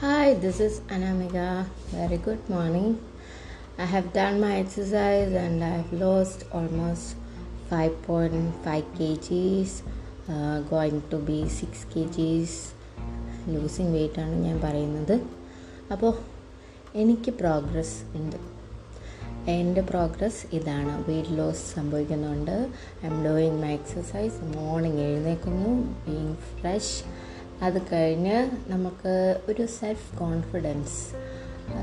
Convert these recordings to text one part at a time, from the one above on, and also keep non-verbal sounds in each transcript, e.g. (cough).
Hi, this is Anamika. Very good morning. I have done my exercise and I have lost almost 5.5 kgs, uh, going to be 6 kgs. Losing വെയിറ്റാണ് ഞാൻ പറയുന്നത് അപ്പോൾ എനിക്ക് progress ഉണ്ട് എന്റെ progress ഇതാണ് weight loss സംഭവിക്കുന്നുണ്ട് I am doing my exercise morning എഴുന്നേക്കുന്നു being fresh അത് കഴിഞ്ഞ് നമുക്ക് ഒരു സെൽഫ് കോൺഫിഡൻസ്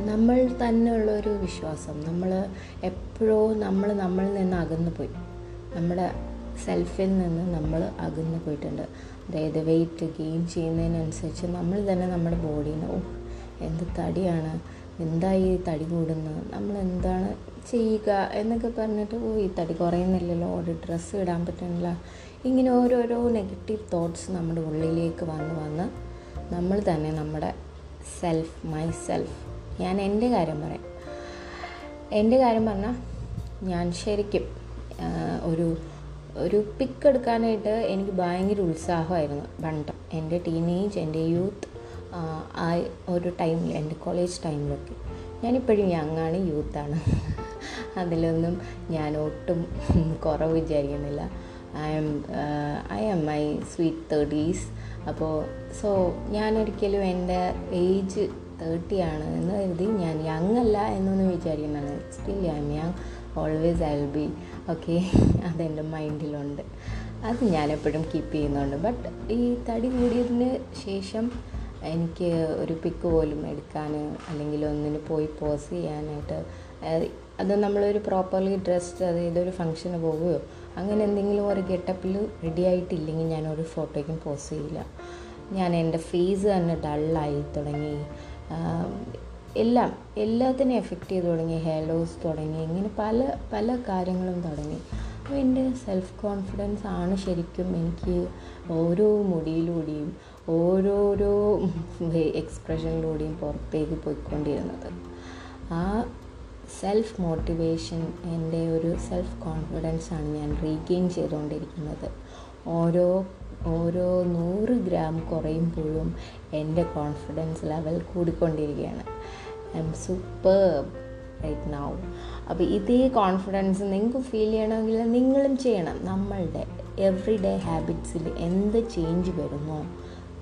നമ്മൾ തന്നെയുള്ളൊരു വിശ്വാസം. നമ്മൾ എപ്പോഴോ നമ്മൾ നമ്മളിൽ നിന്ന് അകന്നു പോയി. നമ്മുടെ സെൽഫിൽ നിന്ന് നമ്മൾ അകന്നു പോയിട്ടുണ്ട്. അതായത് വെയിറ്റ് ഗെയിൻ ചെയ്യുന്നതിനനുസരിച്ച് നമ്മൾ തന്നെ നമ്മുടെ ബോഡീനെ ഓ എന്ത് തടിയാണ്? എന്തായി ഈ തടി കൂടുന്നത്? നമ്മൾ എന്താണ് ചെയ്യുക എന്നൊക്കെ പറഞ്ഞിട്ട് ഓ ഈ തടി കുറയുന്നില്ലല്ലോ. ഒരു ഡ്രസ്സ് ഇടാൻ പറ്റുന്നില്ല. ഇങ്ങനെ ഓരോരോ നെഗറ്റീവ് തോട്ട്സ് നമ്മുടെ ഉള്ളിലേക്ക് വന്ന് വന്ന് നമ്മൾ തന്നെ നമ്മുടെ സെൽഫ് മൈ സെൽഫ് ഞാൻ എന്റെ കാര്യം പറയാം. എന്റെ കാര്യം പറഞ്ഞാൽ ഞാൻ ശരിക്കും ഒരു ഒരു പിക്ക് എടുക്കാനായിട്ട് എനിക്ക് ഭയങ്കര ഉത്സാഹമായിരുന്നു പണ്ട്. എന്റെ ടീനേജ് എന്റെ യൂത്ത് ആ ഒരു ടൈമിൽ എന്റെ കോളേജ് ടൈമിലൊക്കെ ഞാനിപ്പോഴും യങ്ങാണ് യൂത്താണ് അതിലൊന്നും ഞാൻ ഒട്ടും കുറവ് വിചാരിക്കുന്നില്ല. I am I am my sweet thirties അപ്പോൾ സോ ഞാനൊരിക്കലും എന്റെ ഏജ് തേർട്ടി ആണ് എന്ന് കരുതി ഞാൻ യങ് അല്ല എന്നൊന്നും വിചാരിക്കുന്നതാണ്. Still I am young always I will be okay അതെന്റെ മൈൻഡിലുണ്ട് അത് ഞാനെപ്പോഴും കീപ്പ് ചെയ്യുന്നുണ്ട്. ബട്ട് ഈ തടി കൂടിയതിന് ശേഷം എനിക്ക് ഒരു പിക്ക് പോലും എടുക്കാൻ അല്ലെങ്കിൽ ഒന്നിന് പോയി പോസ് ചെയ്യാനായിട്ട് അത് നമ്മളൊരു പ്രോപ്പർലി ഡ്രസ്ഡ് അതായത് ഒരു ഫംഗ്ഷന് പോവുകയോ അങ്ങനെ എന്തെങ്കിലും ഒരു ഗെറ്റപ്പിൽ റെഡി ആയിട്ടില്ലെങ്കിൽ ഞാൻ ഒരു ഫോട്ടോയ്ക്കും പോസ്റ്റ് ചെയ്യില്ല. ഞാൻ എന്റെ ഫേസ് തന്നെ ഡള്ളായി തുടങ്ങി. എല്ലാം എല്ലാത്തിനും എഫക്റ്റ് ചെയ്ത് തുടങ്ങി. ഹെയർ ലോസ് തുടങ്ങി. ഇങ്ങനെ പല പല കാര്യങ്ങളും തുടങ്ങി. അപ്പോൾ എന്റെ സെൽഫ് കോൺഫിഡൻസ് ആണ് ശരിക്കും എനിക്ക് ഓരോ മുടിയിലൂടെയും ഓരോരോ (laughs) എക്സ്പ്രഷനിലൂടെയും പുറത്തേക്ക് പോയിക്കൊണ്ടിരുന്നത്. ആ സെൽഫ് മോട്ടിവേഷൻ എന്റെ ഒരു സെൽഫ് കോൺഫിഡൻസ് ആണ് ഞാൻ റീഗെയിൻ ചെയ്തുകൊണ്ടിരിക്കുന്നത്. ഓരോ ഓരോ നൂറ് ഗ്രാം കുറയുമ്പോഴും എന്റെ കോൺഫിഡൻസ് ലെവൽ കൂടിക്കൊണ്ടിരിക്കുകയാണ്. I am super right now അപ്പോൾ ഇതേ കോൺഫിഡൻസ് നിങ്ങൾക്ക് ഫീൽ ചെയ്യണമെങ്കിൽ നിങ്ങളും ചെയ്യണം. നമ്മളുടെ എവറി ഡേ ഹാബിറ്റ്സിൽ എന്ത് ചേഞ്ച് വരുമോ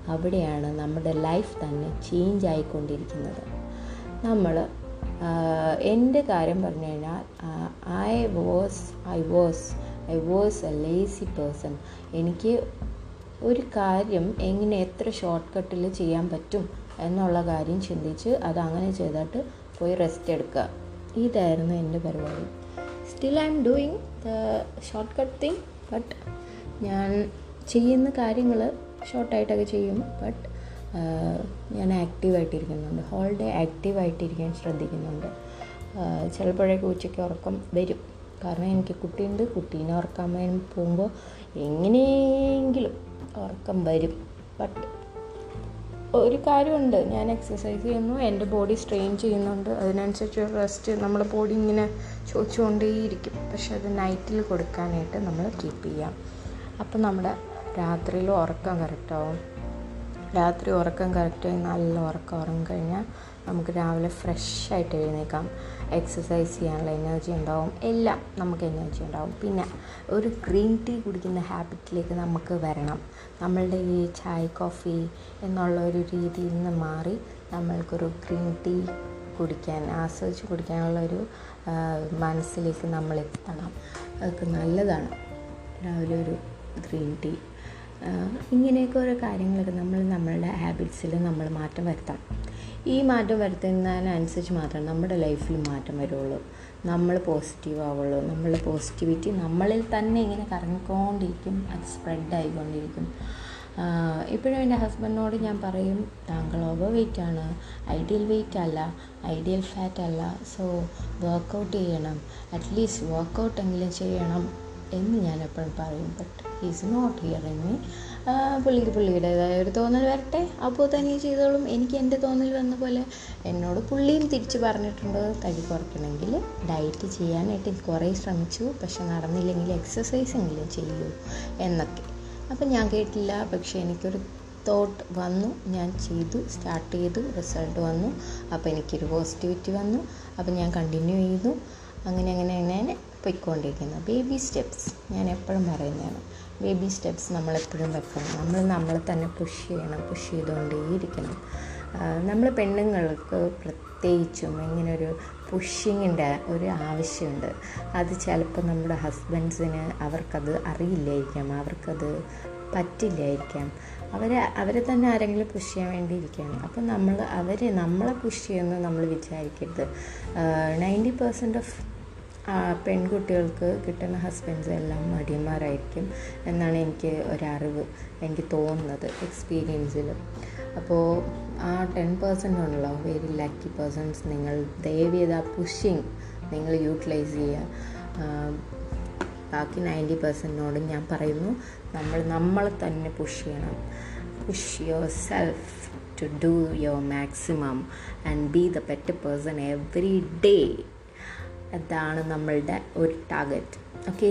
അവിടെയാണ് നമ്മുടെ ലൈഫ് തന്നെ ചേഞ്ച് ആയിക്കൊണ്ടിരിക്കുന്നത്. നമ്മൾ എന്റെ കാര്യം പറഞ്ഞു കഴിഞ്ഞാൽ I was I was I was a lazy person എനിക്ക് ഒരു കാര്യം എങ്ങനെ എത്ര ഷോർട്ട് കട്ടിൽ ചെയ്യാൻ പറ്റും എന്നുള്ള കാര്യം ചിന്തിച്ച് അത് അങ്ങനെ ചെയ്തിട്ട് പോയി റെസ്റ്റ് എടുക്കുക. ഇതായിരുന്നു എന്റെ പരിപാടി. Still I am doing the short cut thing but ഞാൻ ചെയ്യുന്ന കാര്യങ്ങൾ ഷോർട്ടായിട്ടൊക്കെ ചെയ്യും. ബട്ട് ഞാൻ ആക്റ്റീവായിട്ടിരിക്കുന്നുണ്ട്. ഹോൾ ഡേ ആക്റ്റീവായിട്ടിരിക്കാൻ ശ്രദ്ധിക്കുന്നുണ്ട്. ചിലപ്പോഴേക്ക് ഉച്ചയ്ക്ക് ഉറക്കം വരും. കാരണം എനിക്ക് കുട്ടിയുണ്ട്. കുട്ടീനെ ഉറക്കാൻ വേണ്ടി പോകുമ്പോൾ എങ്ങനെയെങ്കിലും ഉറക്കം വരും. ബട്ട് ഒരു കാര്യമുണ്ട്. ഞാൻ എക്സസൈസ് ചെയ്യുന്നു. എന്റെ ബോഡി സ്ട്രെയിൻ ചെയ്യുന്നുണ്ട്. അതിനനുസരിച്ച് റെസ്റ്റ് നമ്മുടെ ബോഡി ഇങ്ങനെ ചോദിച്ചുകൊണ്ടേയിരിക്കും. പക്ഷെ അത് നൈറ്റിൽ കൊടുക്കാനായിട്ട് നമ്മൾ കീപ്പ് ചെയ്യാം. അപ്പം നമ്മുടെ രാത്രിയിൽ ഉറക്കം കറക്റ്റാവും രാത്രി ഉറക്കം കറക്റ്റായി നല്ല ഉറക്കം ഉറങ്ങിക്കഴിഞ്ഞാൽ നമുക്ക് രാവിലെ ഫ്രഷ് ആയിട്ട് എഴുന്നേക്കാം. എക്സസൈസ് ചെയ്യാനുള്ള എനർജി ഉണ്ടാവും. എല്ലാം നമുക്ക് എനർജി ഉണ്ടാവും. പിന്നെ ഒരു ഗ്രീൻ ടീ കുടിക്കുന്ന ഹാബിറ്റിലേക്ക് നമുക്ക് വരണം. നമ്മളുടെ ഈ ചായ കോഫി എന്നുള്ള ഒരു രീതിയിൽ നിന്ന് മാറി നമ്മൾക്കൊരു ഗ്രീൻ ടീ കുടിക്കാൻ ആസ്വദിച്ച് കുടിക്കാനുള്ള ഒരു മനസ്സിലേക്ക് നമ്മൾ എത്തണം അതൊക്കെ നല്ലതാണ്. രാവിലെ ഒരു ഗ്രീൻ ടീ ഇങ്ങനെയൊക്കെ ഓരോ കാര്യങ്ങളൊക്കെ നമ്മൾ നമ്മളുടെ ഹാബിറ്റ്സിൽ നമ്മൾ മാറ്റം വരുത്താം. ഈ മാറ്റം വരുത്തുന്നതിനനുസരിച്ച് മാത്രം നമ്മുടെ ലൈഫിൽ മാറ്റം വരുള്ളൂ നമ്മൾ പോസിറ്റീവ് ആവുള്ളൂ. നമ്മളുടെ പോസിറ്റിവിറ്റി നമ്മളിൽ തന്നെ ഇങ്ങനെ കറങ്ങിക്കൊണ്ടിരിക്കും. അത് സ്പ്രെഡ് ആയിക്കൊണ്ടിരിക്കും. ഇപ്പോഴും എന്റെ ഹസ്ബൻഡിനോട് ഞാൻ പറയും താങ്കൾ ഓവർ വെയിറ്റ് ആണ്. ഐഡിയൽ വെയിറ്റ് അല്ല. ഐഡിയൽ ഫാറ്റ് അല്ല. സോ വർക്കൗട്ട് ചെയ്യണം. അറ്റ്ലീസ്റ്റ് വർക്കൗട്ട് എങ്കിലും ചെയ്യണം. എന്ന് ഞാൻ എപ്പോഴും പറയും but is not hearing me പുള്ളിക്ക് പുള്ളിയുടേതായ ഒരു തോന്നൽ വരട്ടെ. അപ്പോൾ തന്നെ ചെയ്തോളും. എനിക്ക് എന്റെ തോന്നൽ വന്ന പോലെ എന്നോട് പുള്ളിയും തിരിച്ച് പറഞ്ഞിട്ടുണ്ട്. തടി കുറയ്ക്കണമെങ്കിൽ ഡയറ്റ് ചെയ്യാനായിട്ട് എനിക്ക് കുറേ ശ്രമിച്ചു. പക്ഷെ നടന്നില്ലെങ്കിൽ എക്സസൈസ് എങ്കിലും ചെയ്യൂ എന്നൊക്കെ. അപ്പം ഞാൻ കേട്ടില്ല. പക്ഷേ എനിക്കൊരു തോട്ട് വന്നു. ഞാൻ ചെയ്തു. സ്റ്റാർട്ട് ചെയ്തു. റിസൾട്ട് വന്നു. അപ്പോൾ എനിക്കൊരു പോസിറ്റിവിറ്റി വന്നു. അപ്പോൾ ഞാൻ കണ്ടിന്യൂ ചെയ്തു. അങ്ങനെ അങ്ങനെ അങ്ങനെ പോയിക്കൊണ്ടിരിക്കുന്നത് ബേബി സ്റ്റെപ്സ് ഞാൻ എപ്പോഴും പറയുന്നതാണ്. ബേബി സ്റ്റെപ്സ് നമ്മളെപ്പോഴും വെക്കണം. നമ്മൾ നമ്മളെ തന്നെ പുഷ് ചെയ്യണം പുഷ് ചെയ്തുകൊണ്ടേയിരിക്കണം. നമ്മൾ പെണ്ണുങ്ങൾക്ക് പ്രത്യേകിച്ചും ഇങ്ങനെ ഒരു പുഷിങ്ങിന്റെ ഒരു ആവശ്യമുണ്ട്. അത് ചിലപ്പോൾ നമ്മുടെ ഹസ്ബൻഡ്സിന് അവർക്കത് അറിയില്ലായിരിക്കാം. അവർക്കത് പറ്റില്ലായിരിക്കാം. അവരെ അവരെ തന്നെ ആരെങ്കിലും പുഷ് ചെയ്യാൻ വേണ്ടിയിരിക്കുകയാണ് അപ്പം നമ്മൾ അവരെ നമ്മളെ പുഷ് ചെയ്യുമെന്ന് നമ്മൾ വിചാരിക്കരുത്. നയന്റി പെർസെന്റ് ഓഫ് പെൺകുട്ടികൾക്ക് കിട്ടുന്ന ഹസ്ബൻഡ്സ് എല്ലാം മടിയന്മാരായിരിക്കും എന്നാണ് എനിക്ക് ഒരറിവ് എനിക്ക് തോന്നുന്നത് എക്സ്പീരിയൻസിൽ അപ്പോൾ ആ ടെൻ പേഴ്സന്റ് ഉണ്ടല്ലോ വെരി ലക്കി പേഴ്സൺസ് നിങ്ങൾ ദയവ് ചെയ്ത് ആ പുഷിങ് നിങ്ങൾ യൂട്ടിലൈസ് ചെയ്യുക. ബാക്കി നയന്റി പെർസെന്റിനോടും ഞാൻ പറയുന്നു നമ്മൾ നമ്മൾ തന്നെ പുഷ് ചെയ്യണം. Push yourself to do your maximum and be the better person every day അതാണ് നമ്മളുടെ ഒരു ടാർഗറ്റ് ഓക്കെ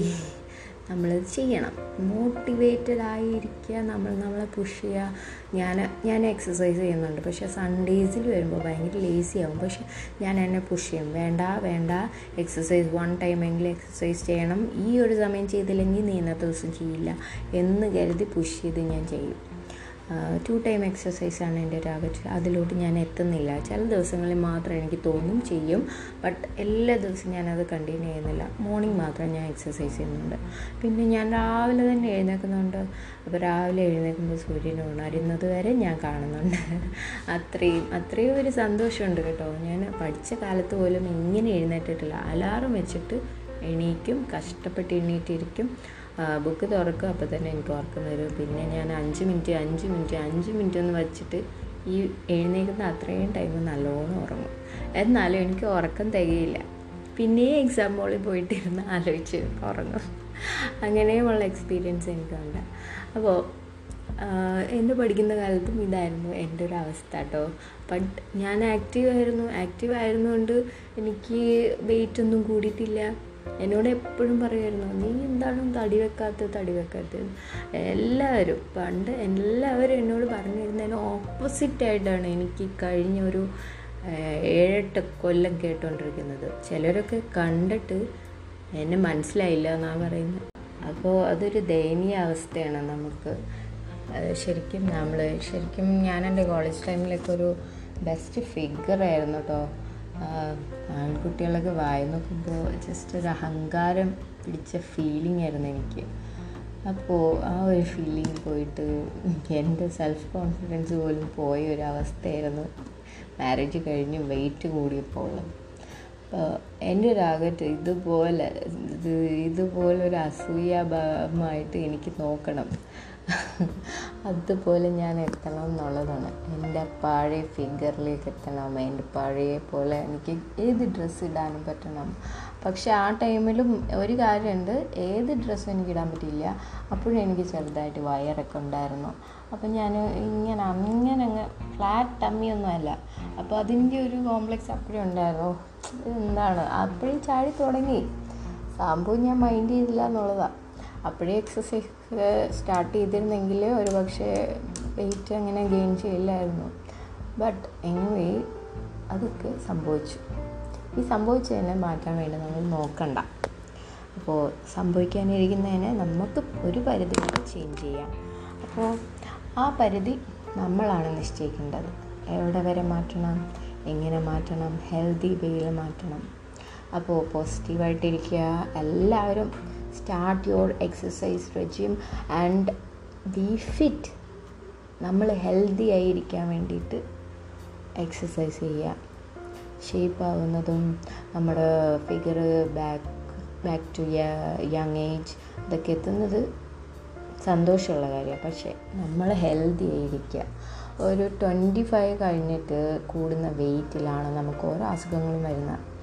നമ്മളത് ചെയ്യണം. മോട്ടിവേറ്റഡ് ആയിരിക്കുക നമ്മൾ നമ്മളെ പുഷ് ചെയ്യുക. ഞാൻ ഞാൻ എക്സസൈസ് ചെയ്യുന്നുണ്ട്. പക്ഷേ സൺഡേസിൽ വരുമ്പോൾ ഭയങ്കര ലേസി ആവും. പക്ഷെ ഞാൻ എന്നെ പുഷ് ചെയ്യും. വേണ്ട വേണ്ട. എക്സസൈസ് വൺ ടൈമെങ്കിലും എക്സസൈസ് ചെയ്യണം. ഈ ഒരു സമയം ചെയ്തില്ലെങ്കിൽ നീ ഇന്നത്തെ ദിവസം ചെയ്യില്ല എന്ന് കരുതി പുഷ് ചെയ്ത് ഞാൻ ചെയ്യും. ടു ടൈം എക്സസൈസാണ് എന്റെ ഒരു ടാർഗറ്റ് അതിലോട്ട് ഞാൻ എത്തുന്നില്ല. ചില ദിവസങ്ങളിൽ മാത്രം എനിക്ക് തോന്നും ചെയ്യും. ബട്ട് എല്ലാ ദിവസവും ഞാനത് കണ്ടിന്യൂ ചെയ്യുന്നില്ല. മോർണിംഗ് മാത്രം ഞാൻ എക്സസൈസ് ചെയ്യുന്നുണ്ട്. പിന്നെ ഞാൻ രാവിലെ തന്നെ എഴുന്നേൽക്കുന്നുണ്ട്. അപ്പോൾ രാവിലെ എഴുന്നേൽക്കുമ്പോൾ സൂര്യൻ ഉണരുന്നത് വരെ ഞാൻ കാണുന്നുണ്ട്. അത്രയും അത്രയും ഒരു സന്തോഷമുണ്ട് കേട്ടോ. ഞാൻ പഠിച്ച കാലത്ത് പോലും ഇങ്ങനെ എഴുന്നേറ്റിട്ടില്ല. അലാറം വെച്ചിട്ട് എണീക്കും. കഷ്ടപ്പെട്ട് എണീറ്റിരിക്കും. ബുക്ക് തുറക്കും. അപ്പോൾ തന്നെ എനിക്ക് ഉറക്കം വരും. പിന്നെ ഞാൻ അഞ്ച് മിനിറ്റ് അഞ്ച് മിനിറ്റ് അഞ്ച് മിനിറ്റ് എന്ന് വെച്ചിട്ട് ഈ എഴുന്നേൽക്കുന്ന അത്രയും ടൈം നല്ലോണം ഉറങ്ങും. എന്നാലും എനിക്ക് ഉറക്കം തികയില്ല. പിന്നെയും എക്സാം ഹോളിൽ പോയിട്ടിരുന്ന് ആലോചിച്ച് ഉറങ്ങും. അങ്ങനെയുമുള്ള എക്സ്പീരിയൻസ് എനിക്കുണ്ട്. അപ്പോൾ എന്റെ പഠിക്കുന്ന കാലത്തും ഇതായിരുന്നു എന്റെ ഒരു അവസ്ഥ കേട്ടോ ബട്ട് ഞാൻ ആക്റ്റീവ് ആയിരുന്നു. ആക്റ്റീവ് ആയിരുന്നുകൊണ്ട് എനിക്ക് വെയിറ്റ് ഒന്നും കൂടിയിട്ടില്ല. എന്നോട് എപ്പോഴും പറയുമായിരുന്നു നീ എന്താണ് തടി വെക്കാത്തത് തടി വെക്കാത്തത്? എല്ലാവരും പണ്ട് എല്ലാവരും എന്നോട് പറഞ്ഞിരുന്നതിന് ഓപ്പോസിറ്റ് ആയിട്ടാണ് എനിക്ക് കഴിഞ്ഞ ഒരു ഏഴെട്ട് കൊല്ലം കേട്ടുകൊണ്ടിരിക്കുന്നത് ചിലരൊക്കെ കണ്ടിട്ട് എന്നെ മനസ്സിലായില്ല എന്നാണ് പറയുന്നത്. അപ്പോൾ അതൊരു ദയനീയ അവസ്ഥയാണ് നമുക്ക്. ശരിക്കും നമ്മൾ ശരിക്കും ഞാൻ എന്റെ കോളേജ് ടൈമിലൊക്കെ ഒരു ബെസ്റ്റ് ഫിഗർ ആയിരുന്നു കേട്ടോ ആൺകുട്ടികളൊക്കെ വായി നോക്കുമ്പോൾ ജസ്റ്റ് ഒരു അഹങ്കാരം പിടിച്ച ഫീലിംഗ് ആയിരുന്നു എനിക്ക്. അപ്പോൾ ആ ഒരു ഫീലിംഗ് പോയിട്ട് എന്റെ സെൽഫ് കോൺഫിഡൻസ് പോലും പോയ ഒരു അവസ്ഥയായിരുന്നു. മാരേജ് കഴിഞ്ഞ് വെയിറ്റ് കൂടിയപ്പോൾ. എന്റെ ഒരു ഇതുപോലെ ഇത് ഇതുപോലെ ഒരു അസൂയാഭാവമായിട്ട് എനിക്ക് നോക്കണം. അതുപോലെ ഞാൻ എത്തണം എന്നുള്ളതാണ്. എന്റെ പഴയ ഫിഗറിലേക്ക് എത്തണം. എന്റെ പഴയ പോലെ എനിക്ക് ഏത് ഡ്രസ്സ് ഇടാനും പറ്റണം. പക്ഷെ ആ ടൈമിലും ഒരു കാര്യമുണ്ട്. ഏത് ഡ്രസ്സും എനിക്ക് ഇടാൻ പറ്റിയില്ല. അപ്പോഴും എനിക്ക് ചെറുതായിട്ട് വയറൊക്കെ ഉണ്ടായിരുന്നു. അപ്പം ഞാൻ ഇങ്ങനെ അങ്ങനെ അങ്ങ് ഫ്ലാറ്റ് ടമ്മിയൊന്നും അല്ല. അപ്പോൾ അതിന്റെ ഒരു കോംപ്ലക്സ് അപ്പോഴും ഉണ്ടായിരുന്നു. എന്താണ്? അപ്പോഴും ചാടി തുടങ്ങി. സംഭവം ഞാൻ മൈൻഡ് ചെയ്തില്ല എന്നുള്ളതാണ് അപ്പോഴേ എക്സസൈസ് സ്റ്റാർട്ട് ചെയ്തിരുന്നെങ്കിൽ ഒരു പക്ഷേ വെയിറ്റ് അങ്ങനെ ഗെയിൻ ചെയ്യില്ലായിരുന്നു. ബട്ട് എനിവേ അതൊക്കെ സംഭവിച്ചു. ഈ സംഭവിച്ചതിനെ മാറ്റാൻ വേണ്ടി നമ്മൾ നോക്കണ്ട. അപ്പോൾ സംഭവിക്കാനിരിക്കുന്നതിനെ നമുക്ക് ഒരു പരിധി വരെ ചേഞ്ച് ചെയ്യാം. അപ്പോൾ ആ പരിധി നമ്മളാണ് നിശ്ചയിക്കേണ്ടത്. എവിടെ വരെ മാറ്റണം? എങ്ങനെ മാറ്റണം? ഹെൽത്തി വേയിൽ മാറ്റണം. അപ്പോൾ പോസിറ്റീവായിട്ടിരിക്കുക എല്ലാവരും start your exercise resume and be fit നമ്മൾ ഹെൽത്തി ആയിരിക്കാൻ വേണ്ടിയിട്ട് എക്സസൈസ് ചെയ്യുക. ഷേപ്പ് ആവുന്നതും നമ്മുടെ figure back back to young age ഇതൊക്കെ എത്തുന്നത് സന്തോഷമുള്ള കാര്യമാണ്. പക്ഷേ നമ്മൾ ഹെൽത്തി ആയിരിക്കുക. ഒരു ട്വന്റി ഫൈവ് കഴിഞ്ഞിട്ട് കൂടുന്ന വെയിറ്റിലാണ് നമുക്ക് ഓരോ അസുഖങ്ങളും വരുന്നത്.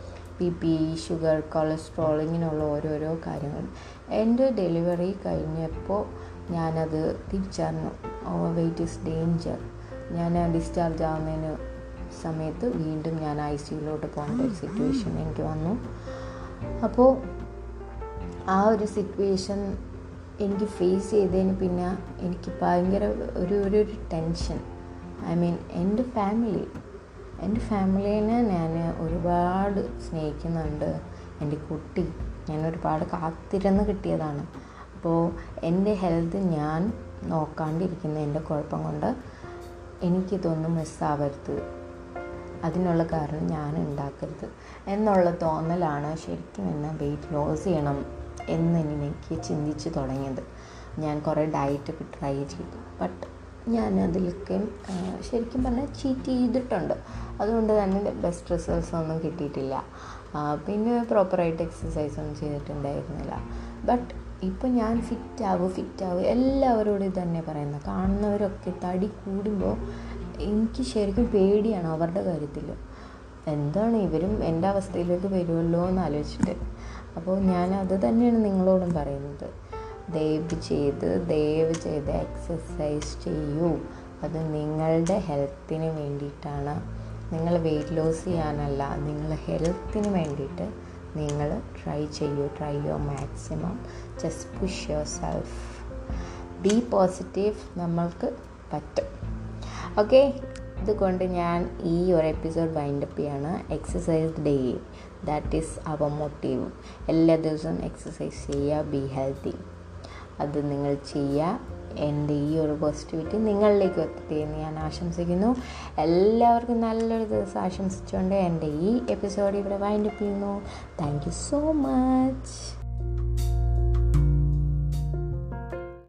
ബി പി ഷുഗർ കൊളസ്ട്രോൾ ഇങ്ങനെയുള്ള ഓരോരോ കാര്യങ്ങൾ. എന്റെ ഡെലിവറി കഴിഞ്ഞപ്പോൾ ഞാനത് തിരിച്ചറിഞ്ഞു. ഓവർ വെയിറ്റ് ഇസ് ഡേഞ്ചർ ഞാൻ ഡിസ്ചാർജ് ആവുന്നതിന് സമയത്ത് വീണ്ടും ഞാൻ ഐ സിയിലോട്ട് പോകേണ്ട ഒരു സിറ്റുവേഷൻ എനിക്ക് വന്നു. അപ്പോൾ ആ ഒരു സിറ്റുവേഷൻ എനിക്ക് ഫേസ് ചെയ്തതിന് പിന്നെ എനിക്ക് ഭയങ്കര ഒരു ഒരു ടെൻഷൻ ഐ മീൻ എന്റെ ഫാമിലി എന്റെ ഫാമിലീനെ ഞാൻ ഒരുപാട് സ്നേഹിക്കുന്നുണ്ട്. എന്റെ കുട്ടി ഞാൻ ഒരുപാട് കാത്തിരുന്ന് കിട്ടിയതാണ്. അപ്പോൾ എന്റെ ഹെൽത്ത് ഞാൻ നോക്കാണ്ടിരിക്കുന്ന എന്റെ കുഴപ്പം കൊണ്ട്. എനിക്കിതൊന്നും മിസ്സാവരുത് അതിനുള്ള കാരണം ഞാൻ ഉണ്ടാക്കരുത്. എന്നുള്ള തോന്നലാണ് ശരിക്കും എന്നെ വെയിറ്റ് ലോസ് ചെയ്യണം എന്ന് എനിക്ക് ചിന്തിച്ച് തുടങ്ങിയത്. ഞാൻ കുറേ ഡയറ്റൊക്കെ ട്രൈ ചെയ്തു. ബട്ട് ഞാൻ അതിലൊക്കെ ശരിക്കും പറഞ്ഞാൽ ചീറ്റ് ചെയ്തിട്ടുണ്ട്. അതുകൊണ്ട് തന്നെ ബെസ്റ്റ് റിസൾട്ട്സ് ഒന്നും കിട്ടിയിട്ടില്ല. പിന്നെ പ്രോപ്പറായിട്ട് എക്സസൈസ് ഒന്നും ചെയ്തിട്ടുണ്ടായിരുന്നില്ല. ബട്ട് ഇപ്പം ഞാൻ ഫിറ്റാവും ഫിറ്റാവും എല്ലാവരോടും ഇത് തന്നെ പറയുന്നത് കാണുന്നവരൊക്കെ തടി കൂടുമ്പോൾ എനിക്ക് ശരിക്കും പേടിയാണ് അവരുടെ കാര്യത്തിൽ എന്താണ് ഇവരും എന്റെ അവസ്ഥയിലേക്ക് വരുമല്ലോ എന്ന് ആലോചിച്ചിട്ട്. അപ്പോൾ ഞാൻ അത് തന്നെയാണ് നിങ്ങളോടും പറയുന്നത്. ദയവ് ചെയ്ത് ദയവ് ചെയ്ത് എക്സസൈസ് ചെയ്യൂ. അത് നിങ്ങളുടെ ഹെൽത്തിന് വേണ്ടിയിട്ടാണ്. നിങ്ങൾ വെയിറ്റ് ലോസ് ചെയ്യാനല്ല നിങ്ങൾ ഹെൽത്തിന് വേണ്ടിയിട്ട് നിങ്ങൾ ട്രൈ ചെയ്യൂ. Try your maximum just push yourself be positive നമ്മൾക്ക് പറ്റും. ഓക്കെ ഇതുകൊണ്ട് ഞാൻ ഈ ഒരു എപ്പിസോഡ് വൈൻഡപ്പ് ചെയ്യാണ്. Exercise day that is our motive എല്ലാ ദിവസവും എക്സസൈസ് ചെയ്യുക. ബി ഹെൽത്തി അത് നിങ്ങൾ ചെയ്യുക. എന്റെ ഈ ഒരു പോസിറ്റിവിറ്റി നിങ്ങളിലേക്ക് എത്തട്ടെ എന്ന് ഞാൻ ആശംസിക്കുന്നു. എല്ലാവർക്കും നല്ലൊരു ദിവസം ആശംസിച്ചുകൊണ്ട് എന്റെ ഈ എപ്പിസോഡ് ഇവിടെ വൈൻഡപ്പ് ചെയ്യുന്നു. Thank you so much